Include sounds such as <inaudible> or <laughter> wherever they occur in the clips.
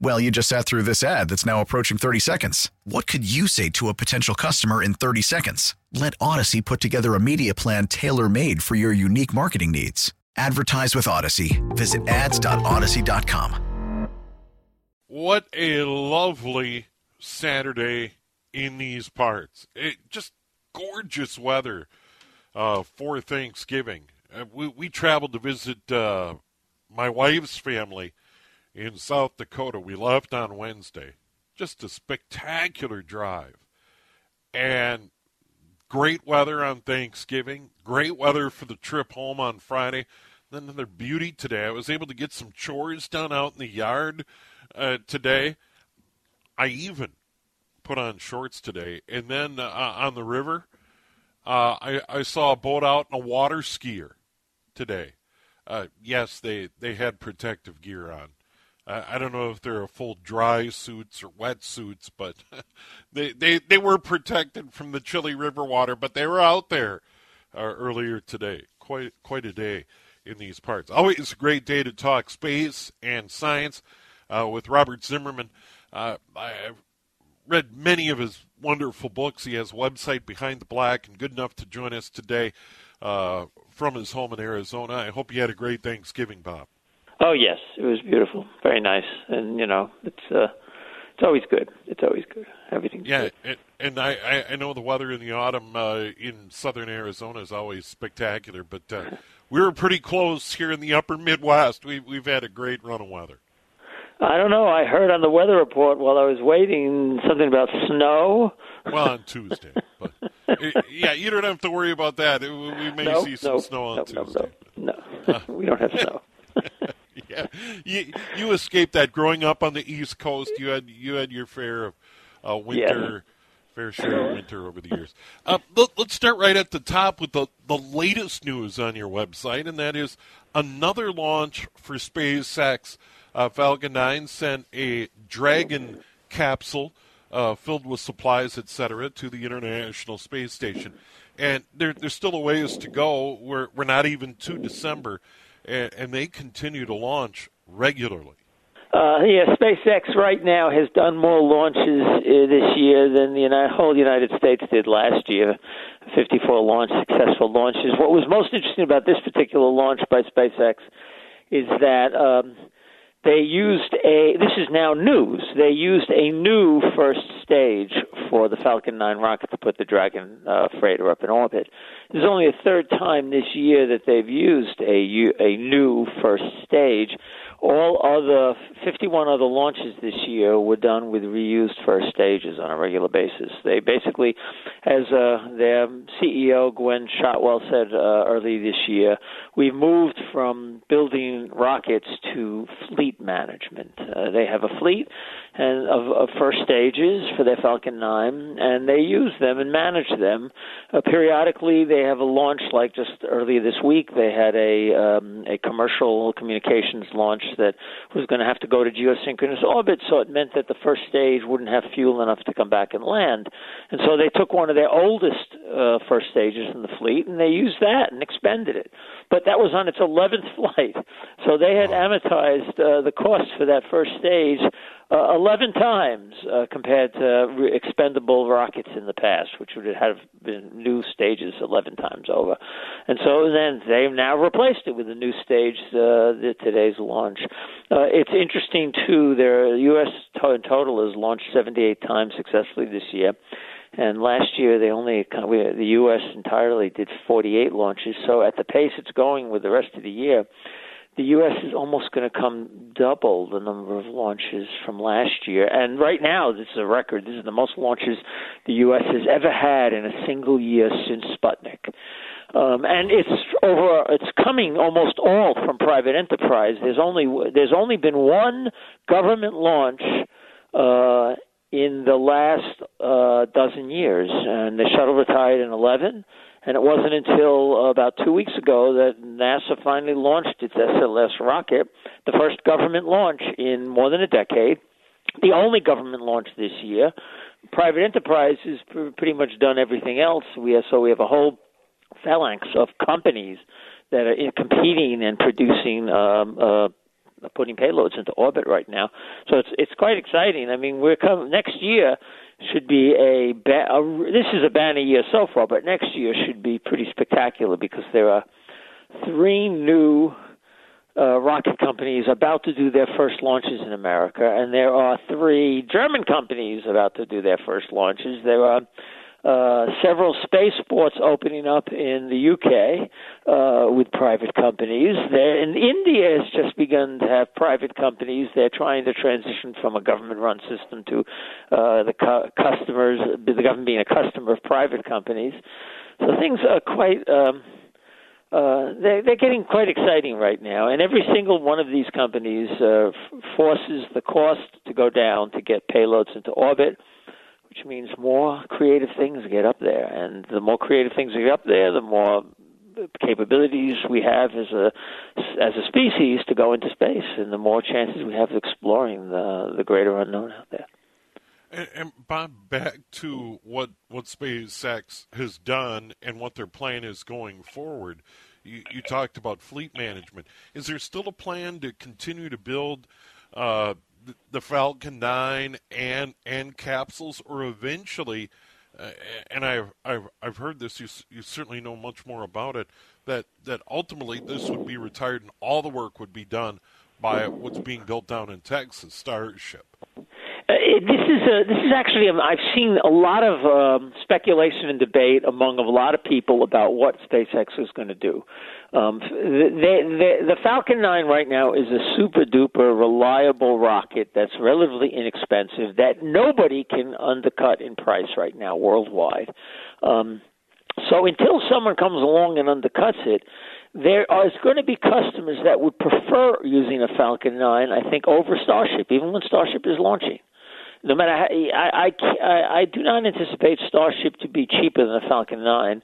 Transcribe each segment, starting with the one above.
Well, you just sat through this ad that's now approaching 30 seconds. What could you say to a potential customer in 30 seconds? Let Odyssey put together a media plan tailor made for your unique marketing needs. Advertise with Odyssey. Visit ads.odyssey.com. What a lovely Saturday in these parts. It, just gorgeous weather uh, for Thanksgiving. Uh, we, we traveled to visit uh, my wife's family in South Dakota. We left on Wednesday. Just a spectacular drive. And great weather on Thanksgiving, great weather for the trip home on Friday. Then another beauty today. I was able to get some chores done out in the yard uh, today. I even put on shorts today. And then uh, on the river, uh, I, I saw a boat out and a water skier today. Uh, yes, they, they had protective gear on. I don't know if they're full dry suits or wet suits, but <laughs> they, they, they were protected from the chilly river water, but they were out there uh, earlier today. Quite, quite a day in these parts. Always a great day to talk space and science uh, with Robert Zimmerman. Uh, I've read many of his wonderful books. He has a website Behind the Black and good enough to join us today uh, from his home in Arizona. I hope you had a great Thanksgiving, Bob. Oh yes, it was beautiful, very nice, and you know it's uh, it's always good. It's always good. Everything's yeah, good. and, and I I know the weather in the autumn uh, in southern Arizona is always spectacular, but uh, <laughs> we were pretty close here in the upper Midwest. We we've had a great run of weather. I don't know. I heard on the weather report while I was waiting something about snow. Well, on Tuesday, but <laughs> it, yeah, you don't have to worry about that. It, we may no, see some no, snow on no, Tuesday. No, no, no. we don't have snow. <laughs> <laughs> yeah, you you escaped that. Growing up on the East Coast, you had you had your fair of uh, winter, yeah. fair share of winter over the years. Uh, let, us start right at the top with the the latest news on your website, and that is another launch for SpaceX. Uh, Falcon 9 sent a Dragon capsule uh, filled with supplies, etc., to the International Space Station. And there, there's still a ways to go. We're, we're not even to December and, and they continue to launch regularly. Uh, yeah, SpaceX right now has done more launches uh, this year than the United, whole United States did last year. 54 launch successful launches. What was most interesting about this particular launch by SpaceX is that um, they used a this is now news. They used a new first stage for the falcon 9 rocket to put the dragon uh, freighter up in orbit. This is only a third time this year that they've used a a new first stage all other 51 other launches this year were done with reused first stages on a regular basis. They basically, as uh, their CEO Gwynne Shotwell said uh, early this year, we've moved from building rockets to fleet management. Uh, they have a fleet and of, of first stages for their Falcon 9, and they use them and manage them. Uh, periodically, they have a launch, like just earlier this week, they had a um, a commercial communications launch that was going to have to go to geosynchronous orbit, so it meant that the first stage wouldn't have fuel enough to come back and land. And so they took one of their oldest uh, first stages in the fleet and they used that and expended it. But that was on its 11th <laughs> flight. So they had amortized uh, the cost for that first stage uh, 11 times uh, compared to re- expendable rockets in the past, which would have been new stages 11 times over. And so then they've now replaced it with a new stage, uh, the, today's launch. Uh, it's interesting, too, their U.S. To- total has launched 78 times successfully this year. And last year, they only the U.S. entirely did 48 launches. So at the pace it's going with the rest of the year, the U.S. is almost going to come double the number of launches from last year. And right now, this is a record. This is the most launches the U.S. has ever had in a single year since Sputnik. Um, and it's over. It's coming almost all from private enterprise. There's only there's only been one government launch uh, in the last uh, dozen years. And the shuttle retired in 11, and it wasn't until about two weeks ago that NASA finally launched its SLS rocket, the first government launch in more than a decade, the only government launch this year. Private enterprise has pretty much done everything else. We have, so we have a whole phalanx of companies that are competing and producing um, uh, putting payloads into orbit right now. So it's it's quite exciting. I mean, we're coming next year should be a, ba- a this is a banner year so far, but next year should be pretty spectacular because there are three new uh, rocket companies about to do their first launches in America, and there are three German companies about to do their first launches. There are uh, several spaceports opening up in the UK uh, with private companies. There, and India has just begun to have private companies. They're trying to transition from a government-run system to uh, the cu- customers, the government being a customer of private companies. So things are quite. Um, uh, they're, they're getting quite exciting right now, and every single one of these companies uh, f- forces the cost to go down to get payloads into orbit which means more creative things get up there. And the more creative things get up there, the more capabilities we have as a as a species to go into space, and the more chances we have of exploring the the greater unknown out there. And, and Bob, back to what what SpaceX has done and what their plan is going forward. You, you talked about fleet management. Is there still a plan to continue to build uh, the Falcon 9 and and capsules, or eventually, uh, and I've, I've I've heard this. You you certainly know much more about it. That that ultimately this would be retired and all the work would be done by what's being built down in Texas, Starship. Uh, this is a, this is actually um, I've seen a lot of um, speculation and debate among a lot of people about what SpaceX is going to do. Um, the, Falcon 9 right now is a super duper reliable rocket that's relatively inexpensive that nobody can undercut in price right now worldwide. Um, so until someone comes along and undercuts it, there is going to be customers that would prefer using a Falcon 9, I think, over Starship, even when Starship is launching no matter how, I, I, I do not anticipate Starship to be cheaper than the Falcon 9.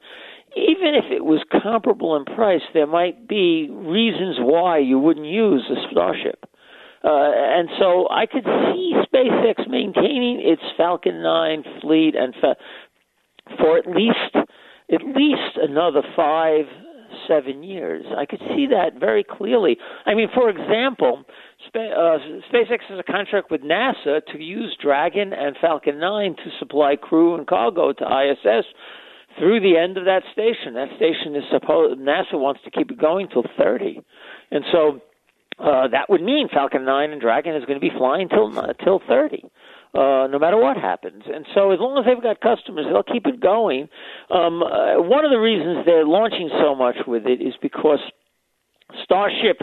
Even if it was comparable in price, there might be reasons why you wouldn't use a Starship. Uh, and so I could see SpaceX maintaining its Falcon 9 fleet and fa- for at least at least another five seven years. I could see that very clearly. I mean, for example, uh, SpaceX has a contract with NASA to use Dragon and Falcon 9 to supply crew and cargo to ISS through the end of that station. That station is supposed NASA wants to keep it going till 30, and so uh, that would mean Falcon 9 and Dragon is going to be flying till uh, till 30. Uh, no matter what happens. And so, as long as they've got customers, they'll keep it going. Um, uh, one of the reasons they're launching so much with it is because Starship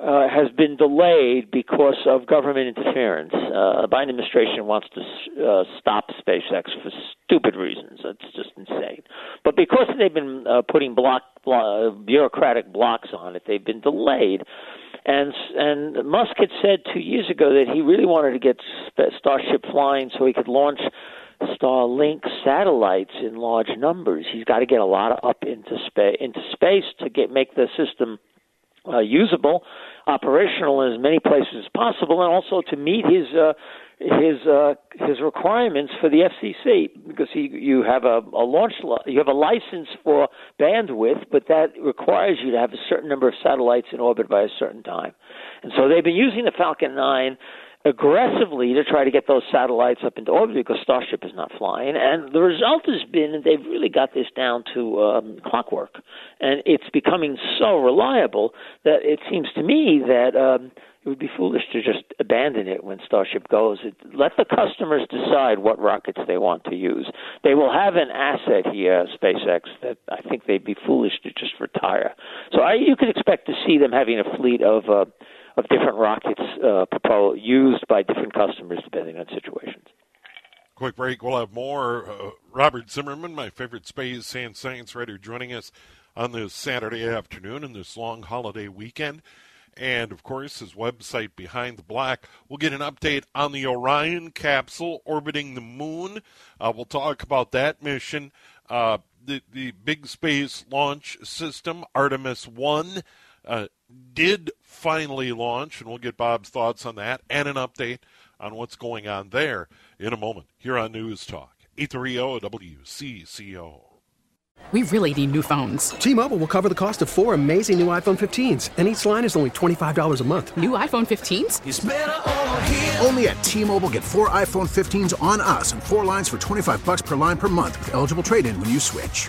uh, has been delayed because of government interference. Uh, the Biden administration wants to uh, stop SpaceX for stupid reasons. It's just insane. But because they've been uh, putting block, block, bureaucratic blocks on it, they've been delayed. And and Musk had said two years ago that he really wanted to get Starship flying so he could launch Starlink satellites in large numbers. He's got to get a lot of up into space into space to get make the system uh, usable, operational in as many places as possible, and also to meet his uh, his uh, his requirements for the FCC because he you have a, a launch you have a license for bandwidth, but that requires you to have a certain number of satellites in orbit by a certain time, and so they've been using the Falcon 9 aggressively to try to get those satellites up into orbit because Starship is not flying. And the result has been they've really got this down to um, clockwork. And it's becoming so reliable that it seems to me that um, it would be foolish to just abandon it when Starship goes. It, let the customers decide what rockets they want to use. They will have an asset here, SpaceX, that I think they'd be foolish to just retire. So I, you could expect to see them having a fleet of. Uh, of different rockets uh, used by different customers depending on situations. Quick break. We'll have more. Uh, Robert Zimmerman, my favorite space and science writer, joining us on this Saturday afternoon and this long holiday weekend. and of course his website Behind the Black. We'll get an update on the Orion capsule orbiting the moon. Uh, we'll talk about that mission. Uh, the the big space launch system Artemis One uh, did finally launch, and we'll get Bob's thoughts on that and an update on what's going on there in a moment here on News Talk 830 WCCO. We really need new phones. T-Mobile will cover the cost of four amazing new iPhone 15s, and each line is only $25 a month. New iPhone 15s? Only at T-Mobile get four iPhone 15s on us and four lines for 25 bucks per line per month with eligible trade-in when you switch.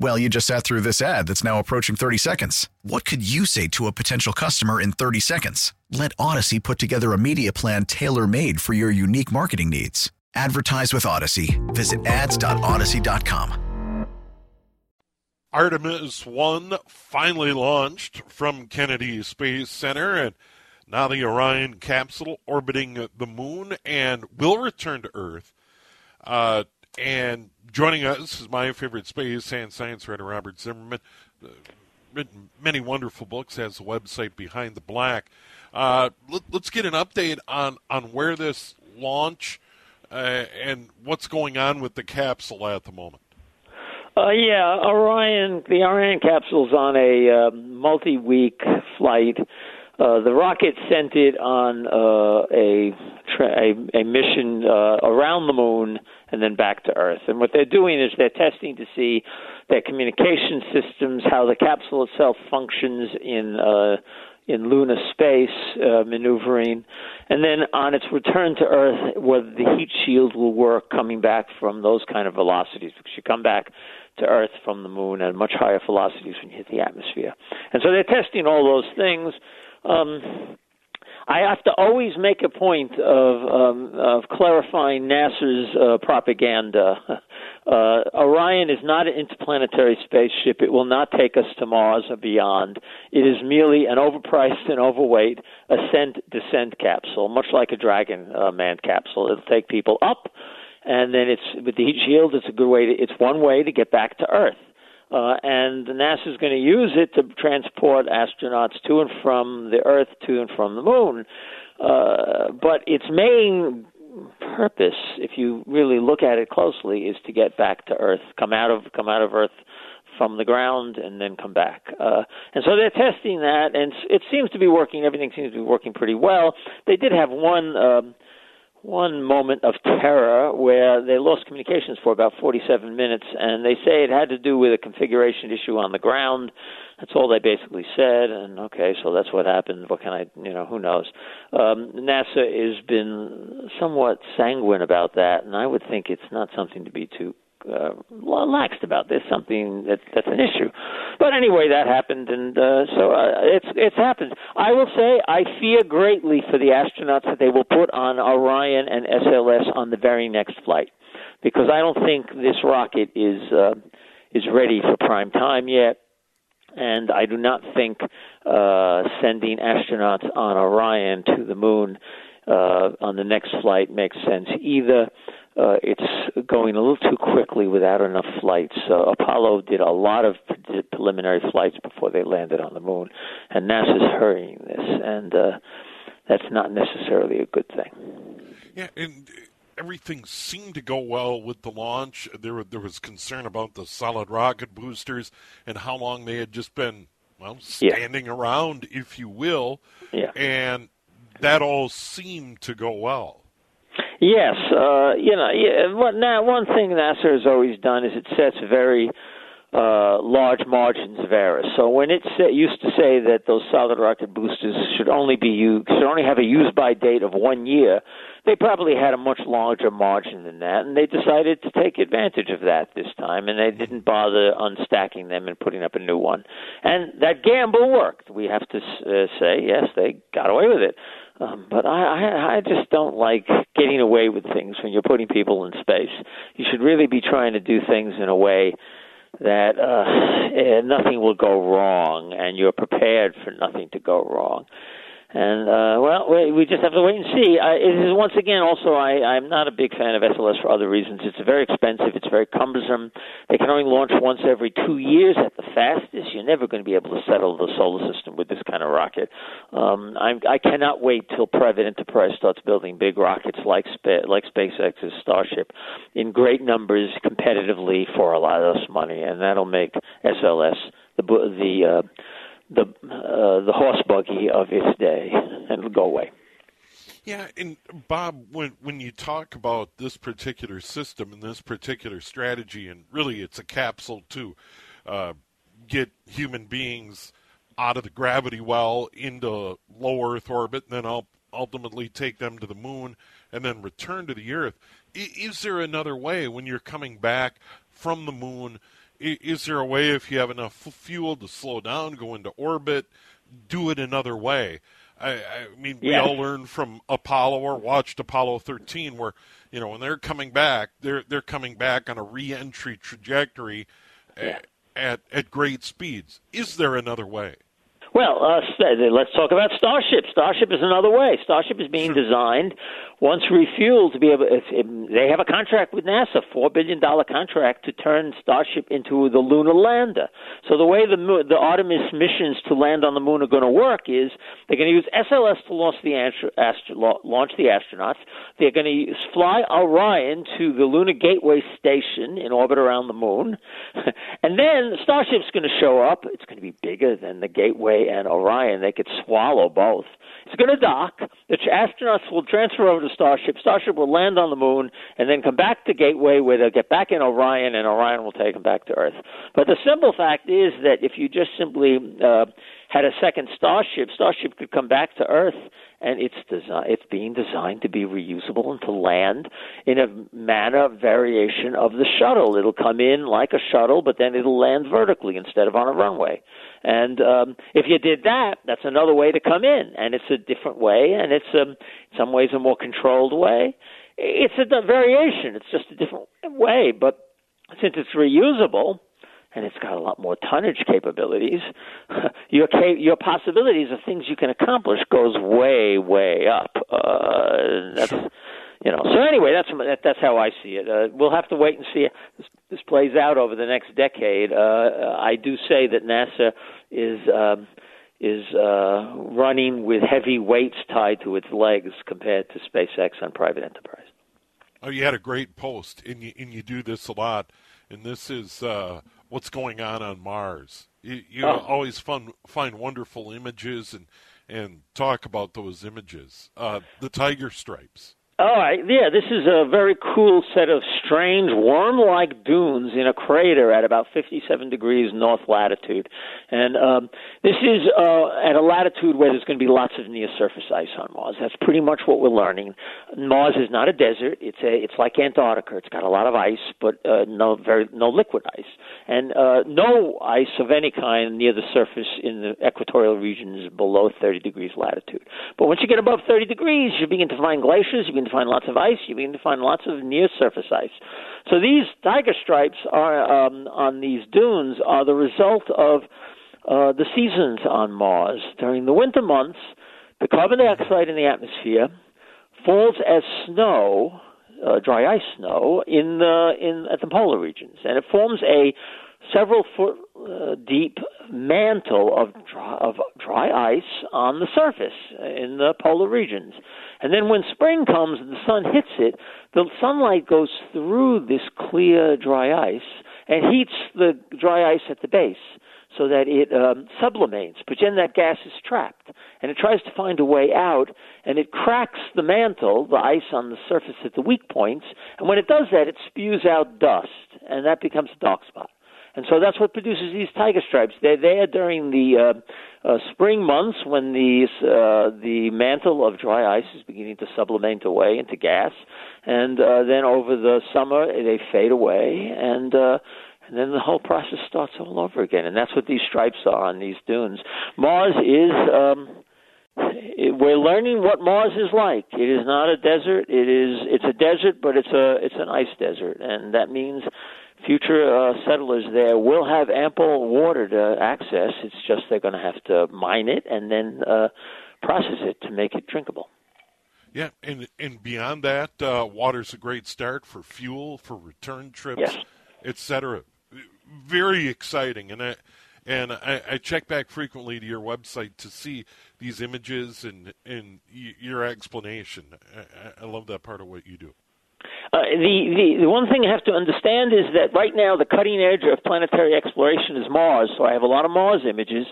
Well, you just sat through this ad that's now approaching 30 seconds. What could you say to a potential customer in 30 seconds? Let Odyssey put together a media plan tailor made for your unique marketing needs. Advertise with Odyssey. Visit ads.odyssey.com. Artemis 1 finally launched from Kennedy Space Center, and now the Orion capsule orbiting the moon and will return to Earth. Uh, and joining us is my favorite space and science writer, Robert Zimmerman. Uh, written many wonderful books, has a website Behind the Black. Uh, let, us get an update on, on where this launch uh, and what's going on with the capsule at the moment. Uh, yeah, Orion. The Orion capsule's on a uh, multi-week flight. Uh, the rocket sent it on uh, a, tra- a a mission uh, around the moon and then back to Earth. And what they're doing is they're testing to see their communication systems, how the capsule itself functions in uh, in lunar space uh, maneuvering, and then on its return to Earth, whether the heat shield will work coming back from those kind of velocities, because you come back to Earth from the moon at much higher velocities when you hit the atmosphere. And so they're testing all those things. Um, I have to always make a point of um, of clarifying NASA's uh, propaganda. <laughs> Uh, Orion is not an interplanetary spaceship. It will not take us to Mars or beyond. It is merely an overpriced and overweight ascent descent capsule, much like a Dragon uh, manned capsule. It'll take people up, and then it's with the heat shield. It's a good way. To, it's one way to get back to Earth. Uh, and NASA is going to use it to transport astronauts to and from the Earth, to and from the Moon. Uh, but its main purpose, if you really look at it closely, is to get back to Earth, come out of come out of Earth from the ground, and then come back. Uh, and so they're testing that, and it seems to be working. Everything seems to be working pretty well. They did have one. Um, one moment of terror where they lost communications for about 47 minutes, and they say it had to do with a configuration issue on the ground. That's all they basically said, and okay, so that's what happened. What can I, you know, who knows? Um, NASA has been somewhat sanguine about that, and I would think it's not something to be too uh, laxed about this, something that that's an issue. But anyway, that happened, and uh, so uh, it's it's happened. I will say I fear greatly for the astronauts that they will put on Orion and SLS on the very next flight, because I don't think this rocket is uh, is ready for prime time yet. And I do not think uh, sending astronauts on Orion to the moon uh, on the next flight makes sense either uh, it's going a little too quickly without enough flights. Uh, Apollo did a lot of preliminary flights before they landed on the moon, and NASA's hurrying this, and uh, that's not necessarily a good thing. Yeah, and everything seemed to go well with the launch. There, there was concern about the solid rocket boosters and how long they had just been, well, standing yeah. around, if you will. Yeah. And that all seemed to go well. Yes, uh, you know, yeah, what now one thing NASA has always done is it sets very uh, large margins of error. So when it sa- used to say that those solid rocket boosters should only be used, should only have a use by date of one year, they probably had a much larger margin than that, and they decided to take advantage of that this time, and they didn't bother unstacking them and putting up a new one. And that gamble worked. We have to uh, say, yes, they got away with it. Um, but I, I, I just don't like getting away with things when you're putting people in space. You should really be trying to do things in a way that uh, nothing will go wrong, and you're prepared for nothing to go wrong. And uh, well, we, we just have to wait and see. I, it is once again also I, I'm not a big fan of SLS for other reasons. It's very expensive. It's very cumbersome. They can only launch once every two years at the fastest. You're never going to be able to settle the solar system with this kind of rocket. Um, I'm, I cannot wait till private enterprise starts building big rockets like like SpaceX's Starship in great numbers competitively for a lot less money, and that'll make SLS the the uh, the uh, the horse buggy of its day, and it'll go away. Yeah, and Bob, when when you talk about this particular system and this particular strategy, and really it's a capsule to uh, get human beings out of the gravity well into low Earth orbit, and then I'll ultimately take them to the moon and then return to the Earth. Is there another way when you're coming back from the moon? Is there a way if you have enough fuel to slow down, go into orbit, do it another way? I, I mean, we all learned from Apollo or watched Apollo 13, where you know when they're coming back, they're they're coming back on a re-entry trajectory yeah. at at great speeds. Is there another way? Well, uh, let's talk about Starship. Starship is another way. Starship is being designed once refueled to be able. If, if they have a contract with NASA, four billion dollar contract to turn Starship into the lunar lander. So the way the the Artemis missions to land on the moon are going to work is they're going to use SLS to launch the astro, astro, launch the astronauts. They're going to fly Orion to the Lunar Gateway station in orbit around the moon, <laughs> and then Starship's going to show up. It's going to be bigger than the Gateway and Orion. They could swallow both. It's going to dock. The astronauts will transfer over to Starship. Starship will land on the moon and then come back to Gateway where they'll get back in Orion and Orion will take them back to Earth. But the simple fact is that if you just simply uh, had a second Starship, Starship could come back to Earth and it's design, it's being designed to be reusable and to land in a manner variation of the shuttle. It'll come in like a shuttle, but then it'll land vertically instead of on a runway. And um, if you did that, that's another way to come in, and it's a different way, and it's um, in some ways a more controlled way. It's a variation. It's just a different way, but since it's reusable, and it's got a lot more tonnage capabilities, <laughs> your your possibilities of things you can accomplish goes way way up. Uh, that's you know. So anyway, that's that's how I see it. Uh, we'll have to wait and see this, this plays out over the next decade. Uh, I do say that NASA is. Um, is uh, running with heavy weights tied to its legs compared to SpaceX on private enterprise. Oh, you had a great post, and you and you do this a lot, and this is uh, what's going on on Mars. You, you oh. always fun, find wonderful images and and talk about those images. Uh, the tiger stripes. All right, yeah, this is a very cool set of strange worm-like dunes in a crater at about 57 degrees north latitude, and um, this is uh, at a latitude where there's going to be lots of near-surface ice on Mars. That's pretty much what we're learning. Mars is not a desert; it's a it's like Antarctica. It's got a lot of ice, but uh, no very no liquid ice, and uh, no ice of any kind near the surface in the equatorial regions below 30 degrees latitude. But once you get above 30 degrees, you begin to find glaciers. You begin to find lots of ice. You begin to find lots of near surface ice. So these tiger stripes are um, on these dunes are the result of uh, the seasons on Mars. During the winter months, the carbon dioxide in the atmosphere falls as snow, uh, dry ice snow, in the in at the polar regions, and it forms a several foot uh, deep mantle of dry, of dry ice on the surface in the polar regions. And then when spring comes and the sun hits it, the sunlight goes through this clear dry ice and heats the dry ice at the base so that it um, sublimates. But then that gas is trapped, and it tries to find a way out, and it cracks the mantle, the ice on the surface at the weak points. And when it does that, it spews out dust, and that becomes a dark spot. And so that's what produces these tiger stripes. They're there during the uh, uh, spring months when the uh, the mantle of dry ice is beginning to sublimate away into gas, and uh, then over the summer they fade away, and uh, and then the whole process starts all over again. And that's what these stripes are on these dunes. Mars is. Um, we're learning what Mars is like. It is not a desert. It is it's a desert, but it's a it's an ice desert, and that means future uh, settlers there will have ample water to access. It's just they're going to have to mine it and then uh, process it to make it drinkable. Yeah, and and beyond that, uh, water's a great start for fuel, for return trips, yes. etc. Very exciting, and I and I, I check back frequently to your website to see these images and and your explanation. I, I love that part of what you do. Uh, the, the the one thing I have to understand is that right now the cutting edge of planetary exploration is Mars. So I have a lot of Mars images,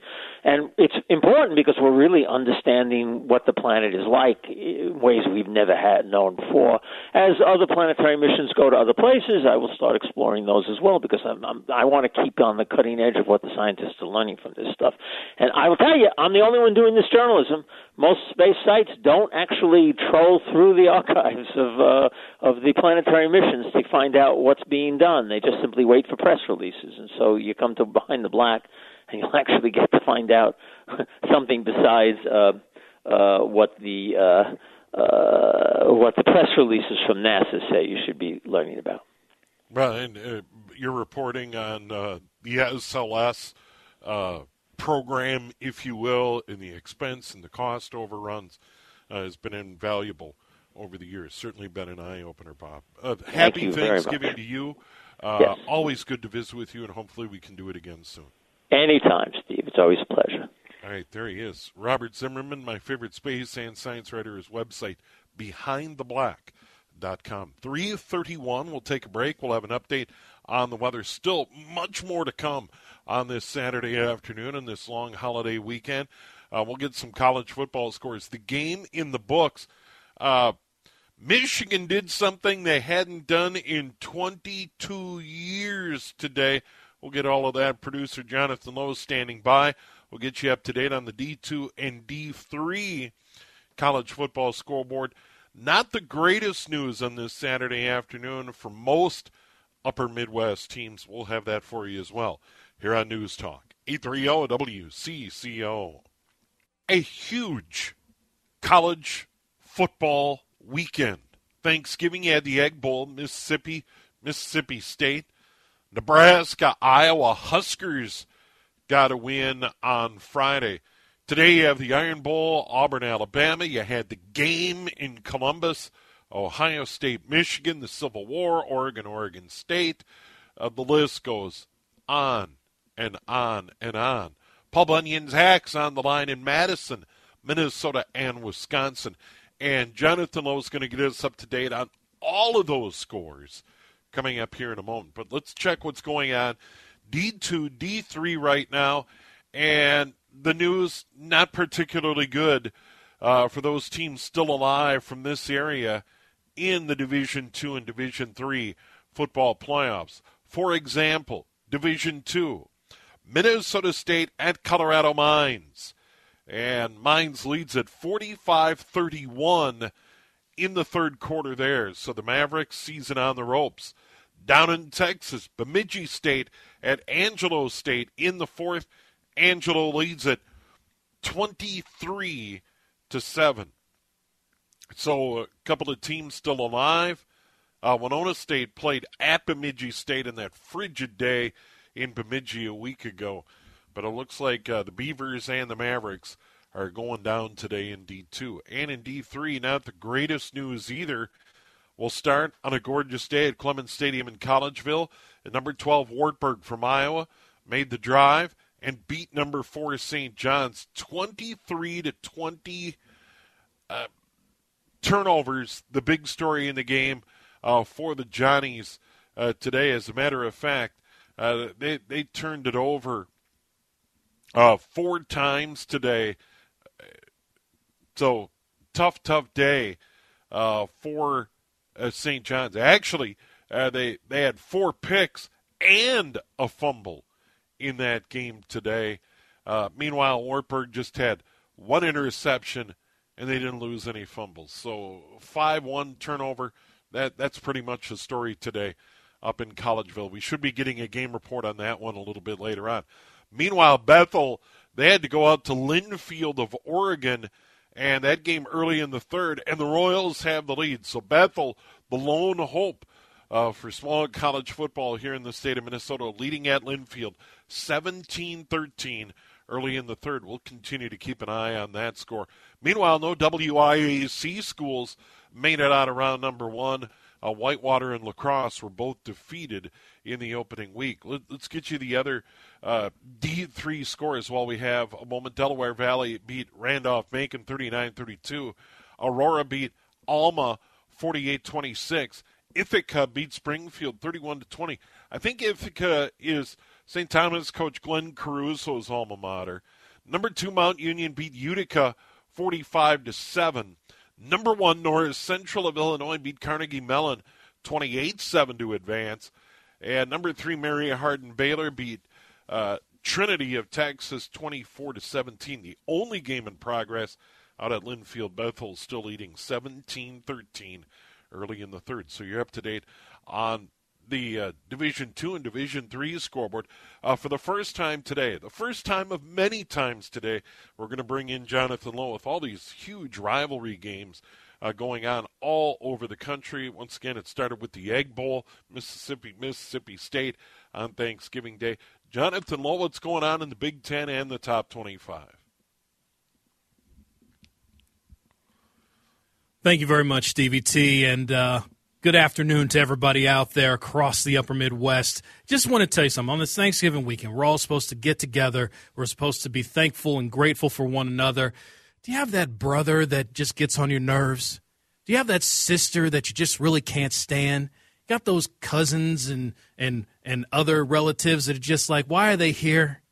and it's important because we're really understanding what the planet is like in ways we've never had known before. As other planetary missions go to other places, I will start exploring those as well because I'm, I'm, I want to keep on the cutting edge of what the scientists are learning from this stuff. And I will tell you, I'm the only one doing this journalism. Most space sites don't actually troll through the archives of uh, of the planetary missions to find out what's being done. They just simply wait for press releases, and so you come to behind the black, and <laughs> you'll actually get to find out <laughs> something besides uh, uh, what the uh, uh, what the press releases from NASA say you should be learning about. Right, uh, you're reporting on uh, the SLS uh, program, if you will, and the expense and the cost overruns uh, has been invaluable over the years. Certainly been an eye opener, Bob. Uh, happy Thanksgiving to you. Uh, yes. Always good to visit with you, and hopefully we can do it again soon. Anytime, Steve. It's always a pleasure. All right, there he is. Robert Zimmerman, my favorite space and science writer, his website, behindtheblack.com. 331, we'll take a break. We'll have an update on the weather. Still much more to come on this Saturday afternoon and this long holiday weekend. Uh, we'll get some college football scores. The game in the books. Uh, Michigan did something they hadn't done in 22 years today. We'll get all of that. Producer Jonathan Lowe standing by. We'll get you up to date on the D2 and D3 college football scoreboard. Not the greatest news on this Saturday afternoon for most upper Midwest teams. We'll have that for you as well here on News Talk. 830 WCCO. A huge college football weekend. Thanksgiving, had the Egg Bowl, Mississippi, Mississippi State, Nebraska, Iowa. Huskers got a win on Friday. Today you have the Iron Bowl, Auburn, Alabama. You had the game in Columbus, Ohio State, Michigan, the Civil War, Oregon, Oregon State. Uh, the list goes on and on and on. Paul Bunyan's axe on the line in Madison, Minnesota, and Wisconsin. And Jonathan Lowe is going to get us up to date on all of those scores coming up here in a moment. But let's check what's going on. D2, D3 right now, and the news not particularly good uh, for those teams still alive from this area in the Division Two and Division Three football playoffs. For example, Division Two, Minnesota State at Colorado Mines and Mines leads at 45-31 in the third quarter there. So the Mavericks season on the ropes. Down in Texas, Bemidji State at Angelo State in the fourth. Angelo leads at 23 to 7. So a couple of teams still alive. Uh, Winona State played at Bemidji State in that frigid day in Bemidji a week ago. But it looks like uh, the Beavers and the Mavericks are going down today in D2. And in D3, not the greatest news either. We'll start on a gorgeous day at Clemens Stadium in Collegeville. At number 12, Wartburg from Iowa made the drive and beat number 4 St. John's 23 to 20 uh, turnovers. The big story in the game uh, for the Johnnies uh, today. As a matter of fact, uh, they they turned it over uh, four times today. So tough, tough day for uh, St. John's. Actually, uh, they they had four picks and a fumble in that game today. Uh, meanwhile, Wartburg just had one interception and they didn't lose any fumbles. So 5-1 turnover. That that's pretty much the story today up in Collegeville. We should be getting a game report on that one a little bit later on. Meanwhile, Bethel they had to go out to Linfield of Oregon, and that game early in the third, and the Royals have the lead. So Bethel, the lone hope uh, for small college football here in the state of Minnesota, leading at Linfield, 17-13 early in the third. We'll continue to keep an eye on that score. Meanwhile, no WIAC schools made it out of round number one. Uh, Whitewater and La Crosse were both defeated in the opening week. Let, us get you the other uh, D3 scores while we have a moment. Delaware Valley beat Randolph Macon 39 32. Aurora beat Alma 48 26. Ithaca beat Springfield 31 20. I think Ithaca is St. Thomas coach Glenn Caruso's alma mater. Number two, Mount Union beat Utica 45 to 7. Number one, North Central of Illinois beat Carnegie Mellon 28 7 to advance. And number three, Mary Hardin Baylor beat uh, Trinity of Texas 24 to 17. The only game in progress out at Linfield Bethel still leading 17 13 early in the third. So you're up to date on the uh, Division Two and Division Three scoreboard uh, for the first time today. The first time of many times today, we're going to bring in Jonathan Lowe with all these huge rivalry games uh, going on all over the country. Once again, it started with the Egg Bowl, Mississippi, Mississippi State on Thanksgiving Day. Jonathan what's going on in the Big Ten and the top 25? Thank you very much, Stevie T. And uh, Good afternoon to everybody out there across the upper Midwest. Just want to tell you something. On this Thanksgiving weekend, we're all supposed to get together. We're supposed to be thankful and grateful for one another. Do you have that brother that just gets on your nerves? Do you have that sister that you just really can't stand? You got those cousins and and and other relatives that are just like, why are they here?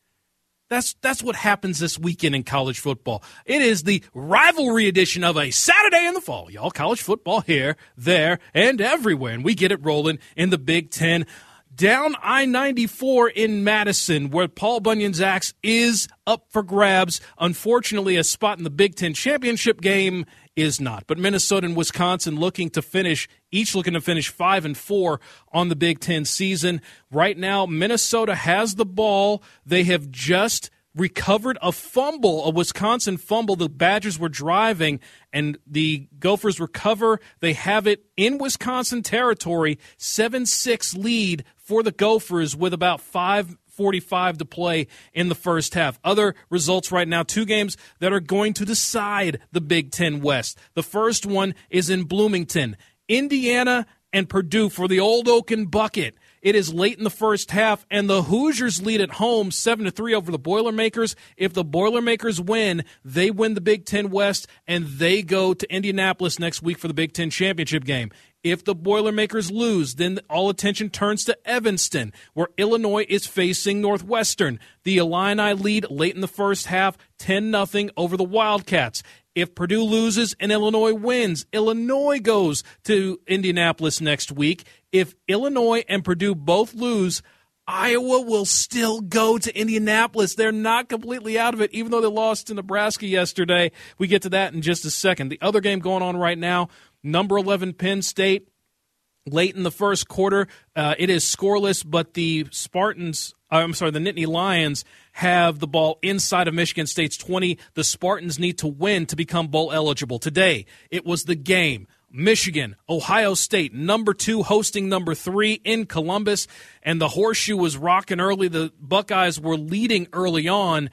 That's that's what happens this weekend in college football. It is the rivalry edition of a Saturday in the fall. Y'all, college football here, there, and everywhere. And we get it rolling in the Big Ten. Down I 94 in Madison, where Paul Bunyan's axe is up for grabs. Unfortunately, a spot in the Big Ten championship game is not. But Minnesota and Wisconsin looking to finish, each looking to finish five and four on the Big Ten season. Right now, Minnesota has the ball. They have just recovered a fumble, a Wisconsin fumble. The Badgers were driving, and the Gophers recover. They have it in Wisconsin territory, 7 6 lead for the Gophers with about five 45 to play in the first half. Other results right now, two games that are going to decide the Big Ten West. The first one is in Bloomington. Indiana and Purdue for the Old Oaken Bucket. It is late in the first half, and the Hoosiers lead at home seven to three over the Boilermakers. If the Boilermakers win, they win the Big Ten West, and they go to Indianapolis next week for the Big Ten championship game. If the Boilermakers lose, then all attention turns to Evanston, where Illinois is facing Northwestern. The Illini lead late in the first half, 10 0 over the Wildcats. If Purdue loses and Illinois wins, Illinois goes to Indianapolis next week. If Illinois and Purdue both lose, Iowa will still go to Indianapolis. They're not completely out of it, even though they lost to Nebraska yesterday. We get to that in just a second. The other game going on right now number 11 Penn State. Late in the first quarter, uh, it is scoreless, but the Spartans, uh, I'm sorry, the Nittany Lions have the ball inside of Michigan State's 20. The Spartans need to win to become bowl eligible. Today, it was the game. Michigan, Ohio State, number two hosting number three in Columbus, and the horseshoe was rocking early. The Buckeyes were leading early on.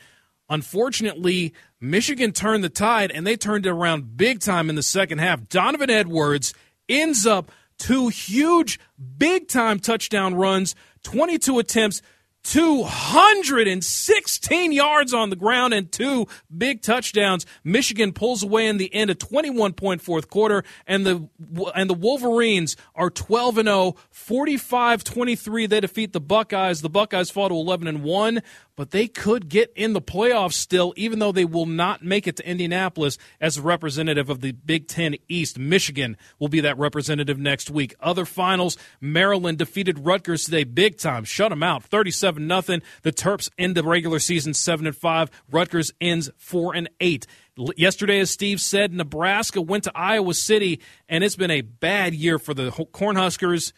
Unfortunately, Michigan turned the tide and they turned it around big time in the second half. Donovan Edwards ends up two huge, big time touchdown runs, 22 attempts, 216 yards on the ground and two big touchdowns. Michigan pulls away in the end, a 21 point fourth quarter, and the and the Wolverines are 12 and 0, 45-23. They defeat the Buckeyes. The Buckeyes fall to 11 and 1, but they could get in the playoffs still, even though they will not make it to Indianapolis as a representative of the Big Ten East. Michigan will be that representative next week. Other finals, Maryland defeated Rutgers today, big time, shut them out, thirty-seven nothing. The Terps end the regular season seven and five. Rutgers ends four and eight. Yesterday, as Steve said, Nebraska went to Iowa City, and it's been a bad year for the Cornhuskers.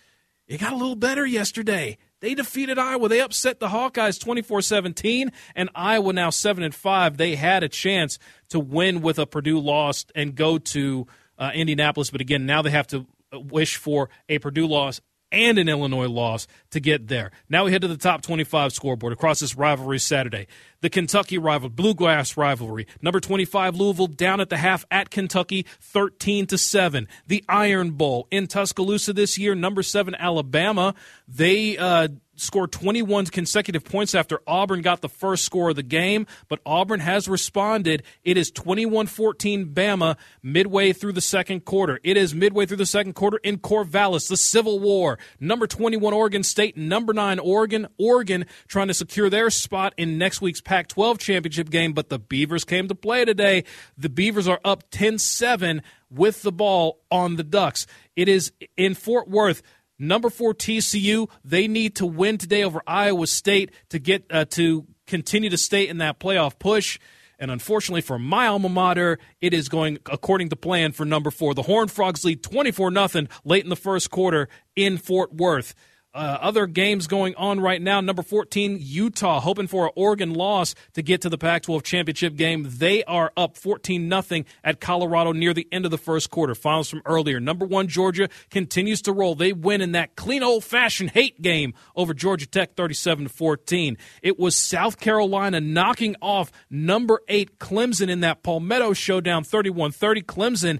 It got a little better yesterday. They defeated Iowa. They upset the Hawkeyes 24-17 and Iowa now 7 and 5. They had a chance to win with a Purdue loss and go to uh, Indianapolis, but again, now they have to wish for a Purdue loss and an Illinois loss to get there. Now we head to the top 25 scoreboard across this rivalry Saturday. The Kentucky rival, Bluegrass rivalry. Number 25 Louisville down at the half at Kentucky 13 to 7. The Iron Bowl in Tuscaloosa this year, number 7 Alabama. They uh, scored 21 consecutive points after Auburn got the first score of the game, but Auburn has responded. It is 21 14 Bama midway through the second quarter. It is midway through the second quarter in Corvallis, the Civil War. Number 21 Oregon State, number 9 Oregon. Oregon trying to secure their spot in next week's Pac 12 championship game, but the Beavers came to play today. The Beavers are up 10 7 with the ball on the Ducks. It is in Fort Worth. Number four TCU, they need to win today over Iowa State to get uh, to continue to stay in that playoff push. And unfortunately for my alma mater, it is going according to plan for number four. The Horned Frogs lead 24 0 late in the first quarter in Fort Worth. Uh, other games going on right now. Number 14, Utah, hoping for an Oregon loss to get to the Pac 12 championship game. They are up 14 0 at Colorado near the end of the first quarter. Finals from earlier. Number one, Georgia continues to roll. They win in that clean old fashioned hate game over Georgia Tech 37 14. It was South Carolina knocking off number eight Clemson in that Palmetto showdown 31 30. Clemson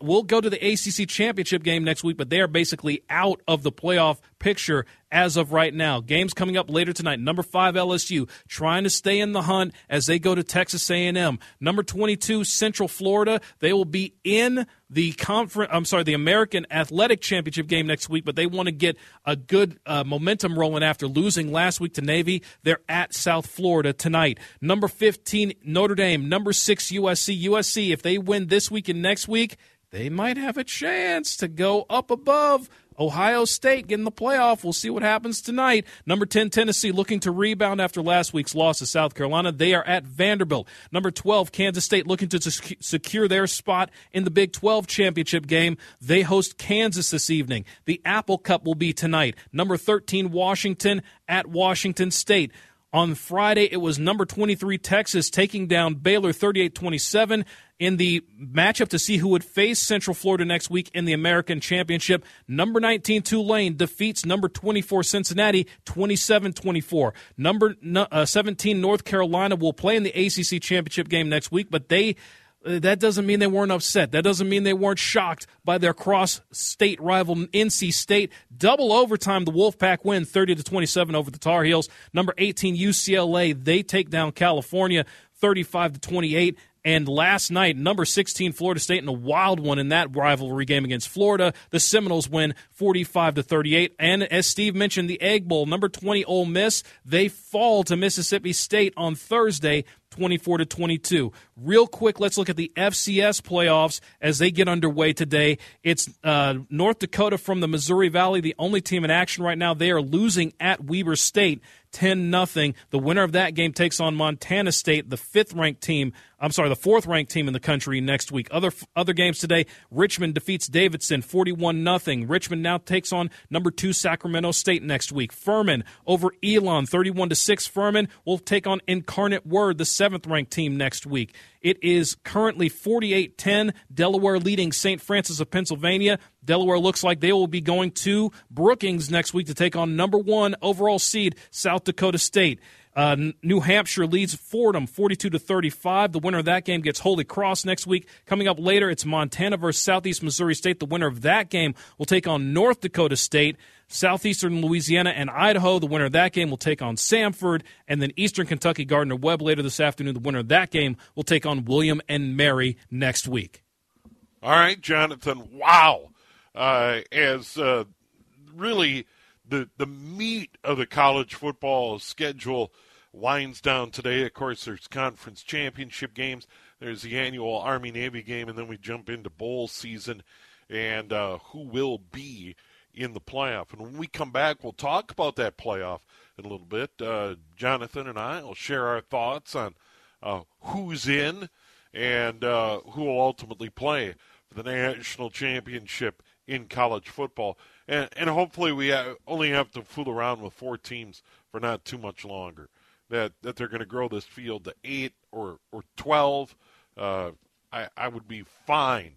We'll go to the ACC championship game next week, but they are basically out of the playoff picture as of right now. Games coming up later tonight. Number five LSU trying to stay in the hunt as they go to Texas A&M. Number twenty-two Central Florida. They will be in the conference. I'm sorry, the American Athletic Championship game next week, but they want to get a good uh, momentum rolling after losing last week to Navy. They're at South Florida tonight. Number fifteen Notre Dame. Number six USC. USC. If they win this week and next week, they might have a chance to go up above Ohio State getting the playoff. We'll see what happens tonight. Number 10, Tennessee looking to rebound after last week's loss to South Carolina. They are at Vanderbilt. Number 12, Kansas State looking to secure their spot in the Big 12 championship game. They host Kansas this evening. The Apple Cup will be tonight. Number 13, Washington at Washington State. On Friday, it was number 23 Texas taking down Baylor 38 27 in the matchup to see who would face Central Florida next week in the American Championship. Number 19 Tulane defeats number 24 Cincinnati 27-24. Number uh, 17 North Carolina will play in the ACC Championship game next week, but they uh, that doesn't mean they weren't upset. That doesn't mean they weren't shocked by their cross state rival NC State. Double overtime, the Wolfpack win 30 to 27 over the Tar Heels. Number 18 UCLA, they take down California 35 to 28. And last night, number 16 Florida State in a wild one in that rivalry game against Florida. The Seminoles win 45 to 38. And as Steve mentioned, the Egg Bowl, number 20 Ole Miss, they fall to Mississippi State on Thursday 24 to 22. Real quick, let's look at the FCS playoffs as they get underway today. It's uh, North Dakota from the Missouri Valley, the only team in action right now. They are losing at Weber State 10 nothing. The winner of that game takes on Montana State, the fifth ranked team. I'm sorry, the fourth ranked team in the country next week. Other other games today, Richmond defeats Davidson 41 nothing. Richmond now takes on number 2 Sacramento State next week. Furman over Elon 31 to 6. Furman will take on Incarnate Word, the seventh ranked team next week. It is currently 48 10. Delaware leading St. Francis of Pennsylvania. Delaware looks like they will be going to Brookings next week to take on number one overall seed South Dakota State. Uh, New Hampshire leads Fordham 42 to 35. The winner of that game gets Holy Cross next week. Coming up later, it's Montana versus Southeast Missouri State. The winner of that game will take on North Dakota State. Southeastern Louisiana and Idaho. The winner of that game will take on Samford. And then Eastern Kentucky Gardner Webb later this afternoon. The winner of that game will take on William and Mary next week. All right, Jonathan. Wow. Uh, as uh, really the, the meat of the college football schedule winds down today. Of course, there's conference championship games. There's the annual Army Navy game, and then we jump into bowl season and uh, who will be in the playoff. And when we come back, we'll talk about that playoff in a little bit. Uh, Jonathan and I will share our thoughts on uh, who's in and uh, who will ultimately play for the national championship in college football. And, and hopefully, we only have to fool around with four teams for not too much longer. That that they're going to grow this field to eight or or twelve. Uh, I I would be fine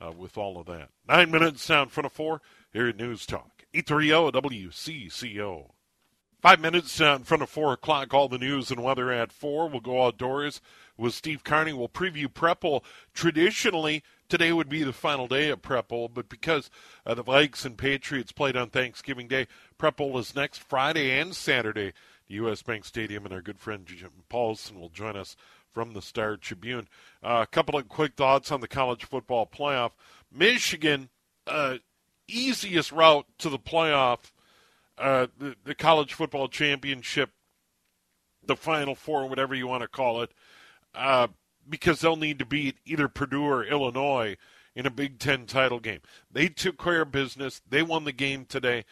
uh, with all of that. Nine minutes down front of four here at News Talk. 830 WCCO. Five minutes down front of four o'clock. All the news and weather at four. We'll go outdoors with Steve Carney. We'll preview Prep Bowl. Traditionally, today would be the final day of Prep Bowl, but because uh, the Vikes and Patriots played on Thanksgiving Day, Prep Bowl is next Friday and Saturday. The U.S. Bank Stadium, and our good friend Jim Paulsen will join us from the Star Tribune. Uh, a couple of quick thoughts on the college football playoff. Michigan, uh, easiest route to the playoff, uh, the, the college football championship, the Final Four, whatever you want to call it, uh, because they'll need to beat either Purdue or Illinois in a Big Ten title game. They took care of business. They won the game today.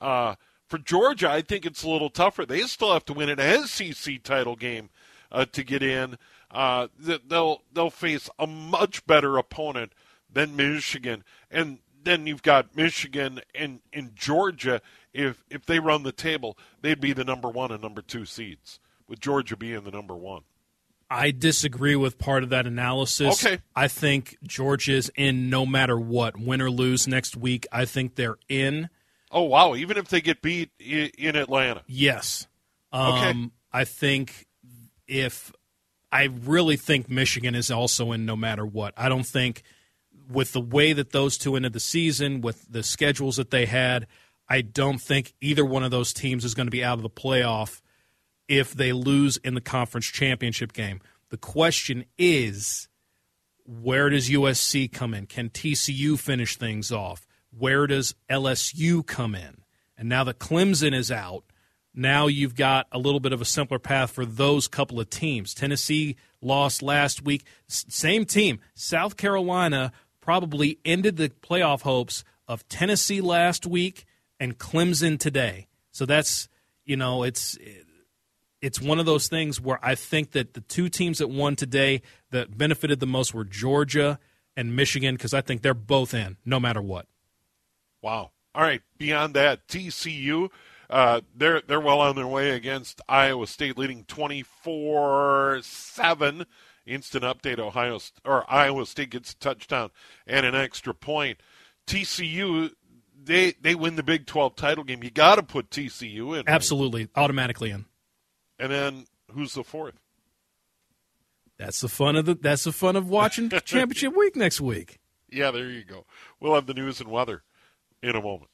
Uh, for Georgia, I think it's a little tougher. They still have to win an SEC title game uh, to get in. Uh, they'll they'll face a much better opponent than Michigan, and then you've got Michigan and in Georgia. If if they run the table, they'd be the number one and number two seeds, with Georgia being the number one. I disagree with part of that analysis. Okay. I think Georgia's in no matter what, win or lose next week. I think they're in. Oh wow! Even if they get beat in Atlanta, yes. Um, okay. I think if I really think Michigan is also in no matter what. I don't think with the way that those two ended the season, with the schedules that they had, I don't think either one of those teams is going to be out of the playoff if they lose in the conference championship game. The question is where does USC come in? Can TCU finish things off? Where does LSU come in? And now that Clemson is out, now you've got a little bit of a simpler path for those couple of teams. Tennessee lost last week. same team. South Carolina probably ended the playoff hopes of Tennessee last week and Clemson today. So that's, you know, it's it's one of those things where I think that the two teams that won today that benefited the most were Georgia and Michigan because I think they're both in no matter what. Wow. All right, beyond that, TCU uh, they're they're well on their way against Iowa State, leading 24-7. Instant update: Ohio or Iowa State gets a touchdown and an extra point. TCU they they win the Big 12 title game. You got to put TCU in. Absolutely, right? automatically in. And then who's the fourth? That's the fun of the that's the fun of watching <laughs> championship week next week. Yeah, there you go. We'll have the news and weather in a moment.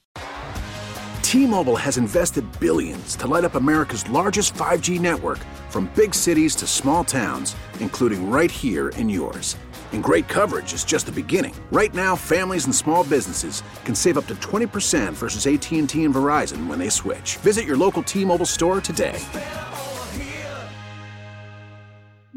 T-Mobile has invested billions to light up America's largest 5G network from big cities to small towns, including right here in yours. And great coverage is just the beginning. Right now, families and small businesses can save up to 20% versus AT&T and Verizon when they switch. Visit your local T-Mobile store today.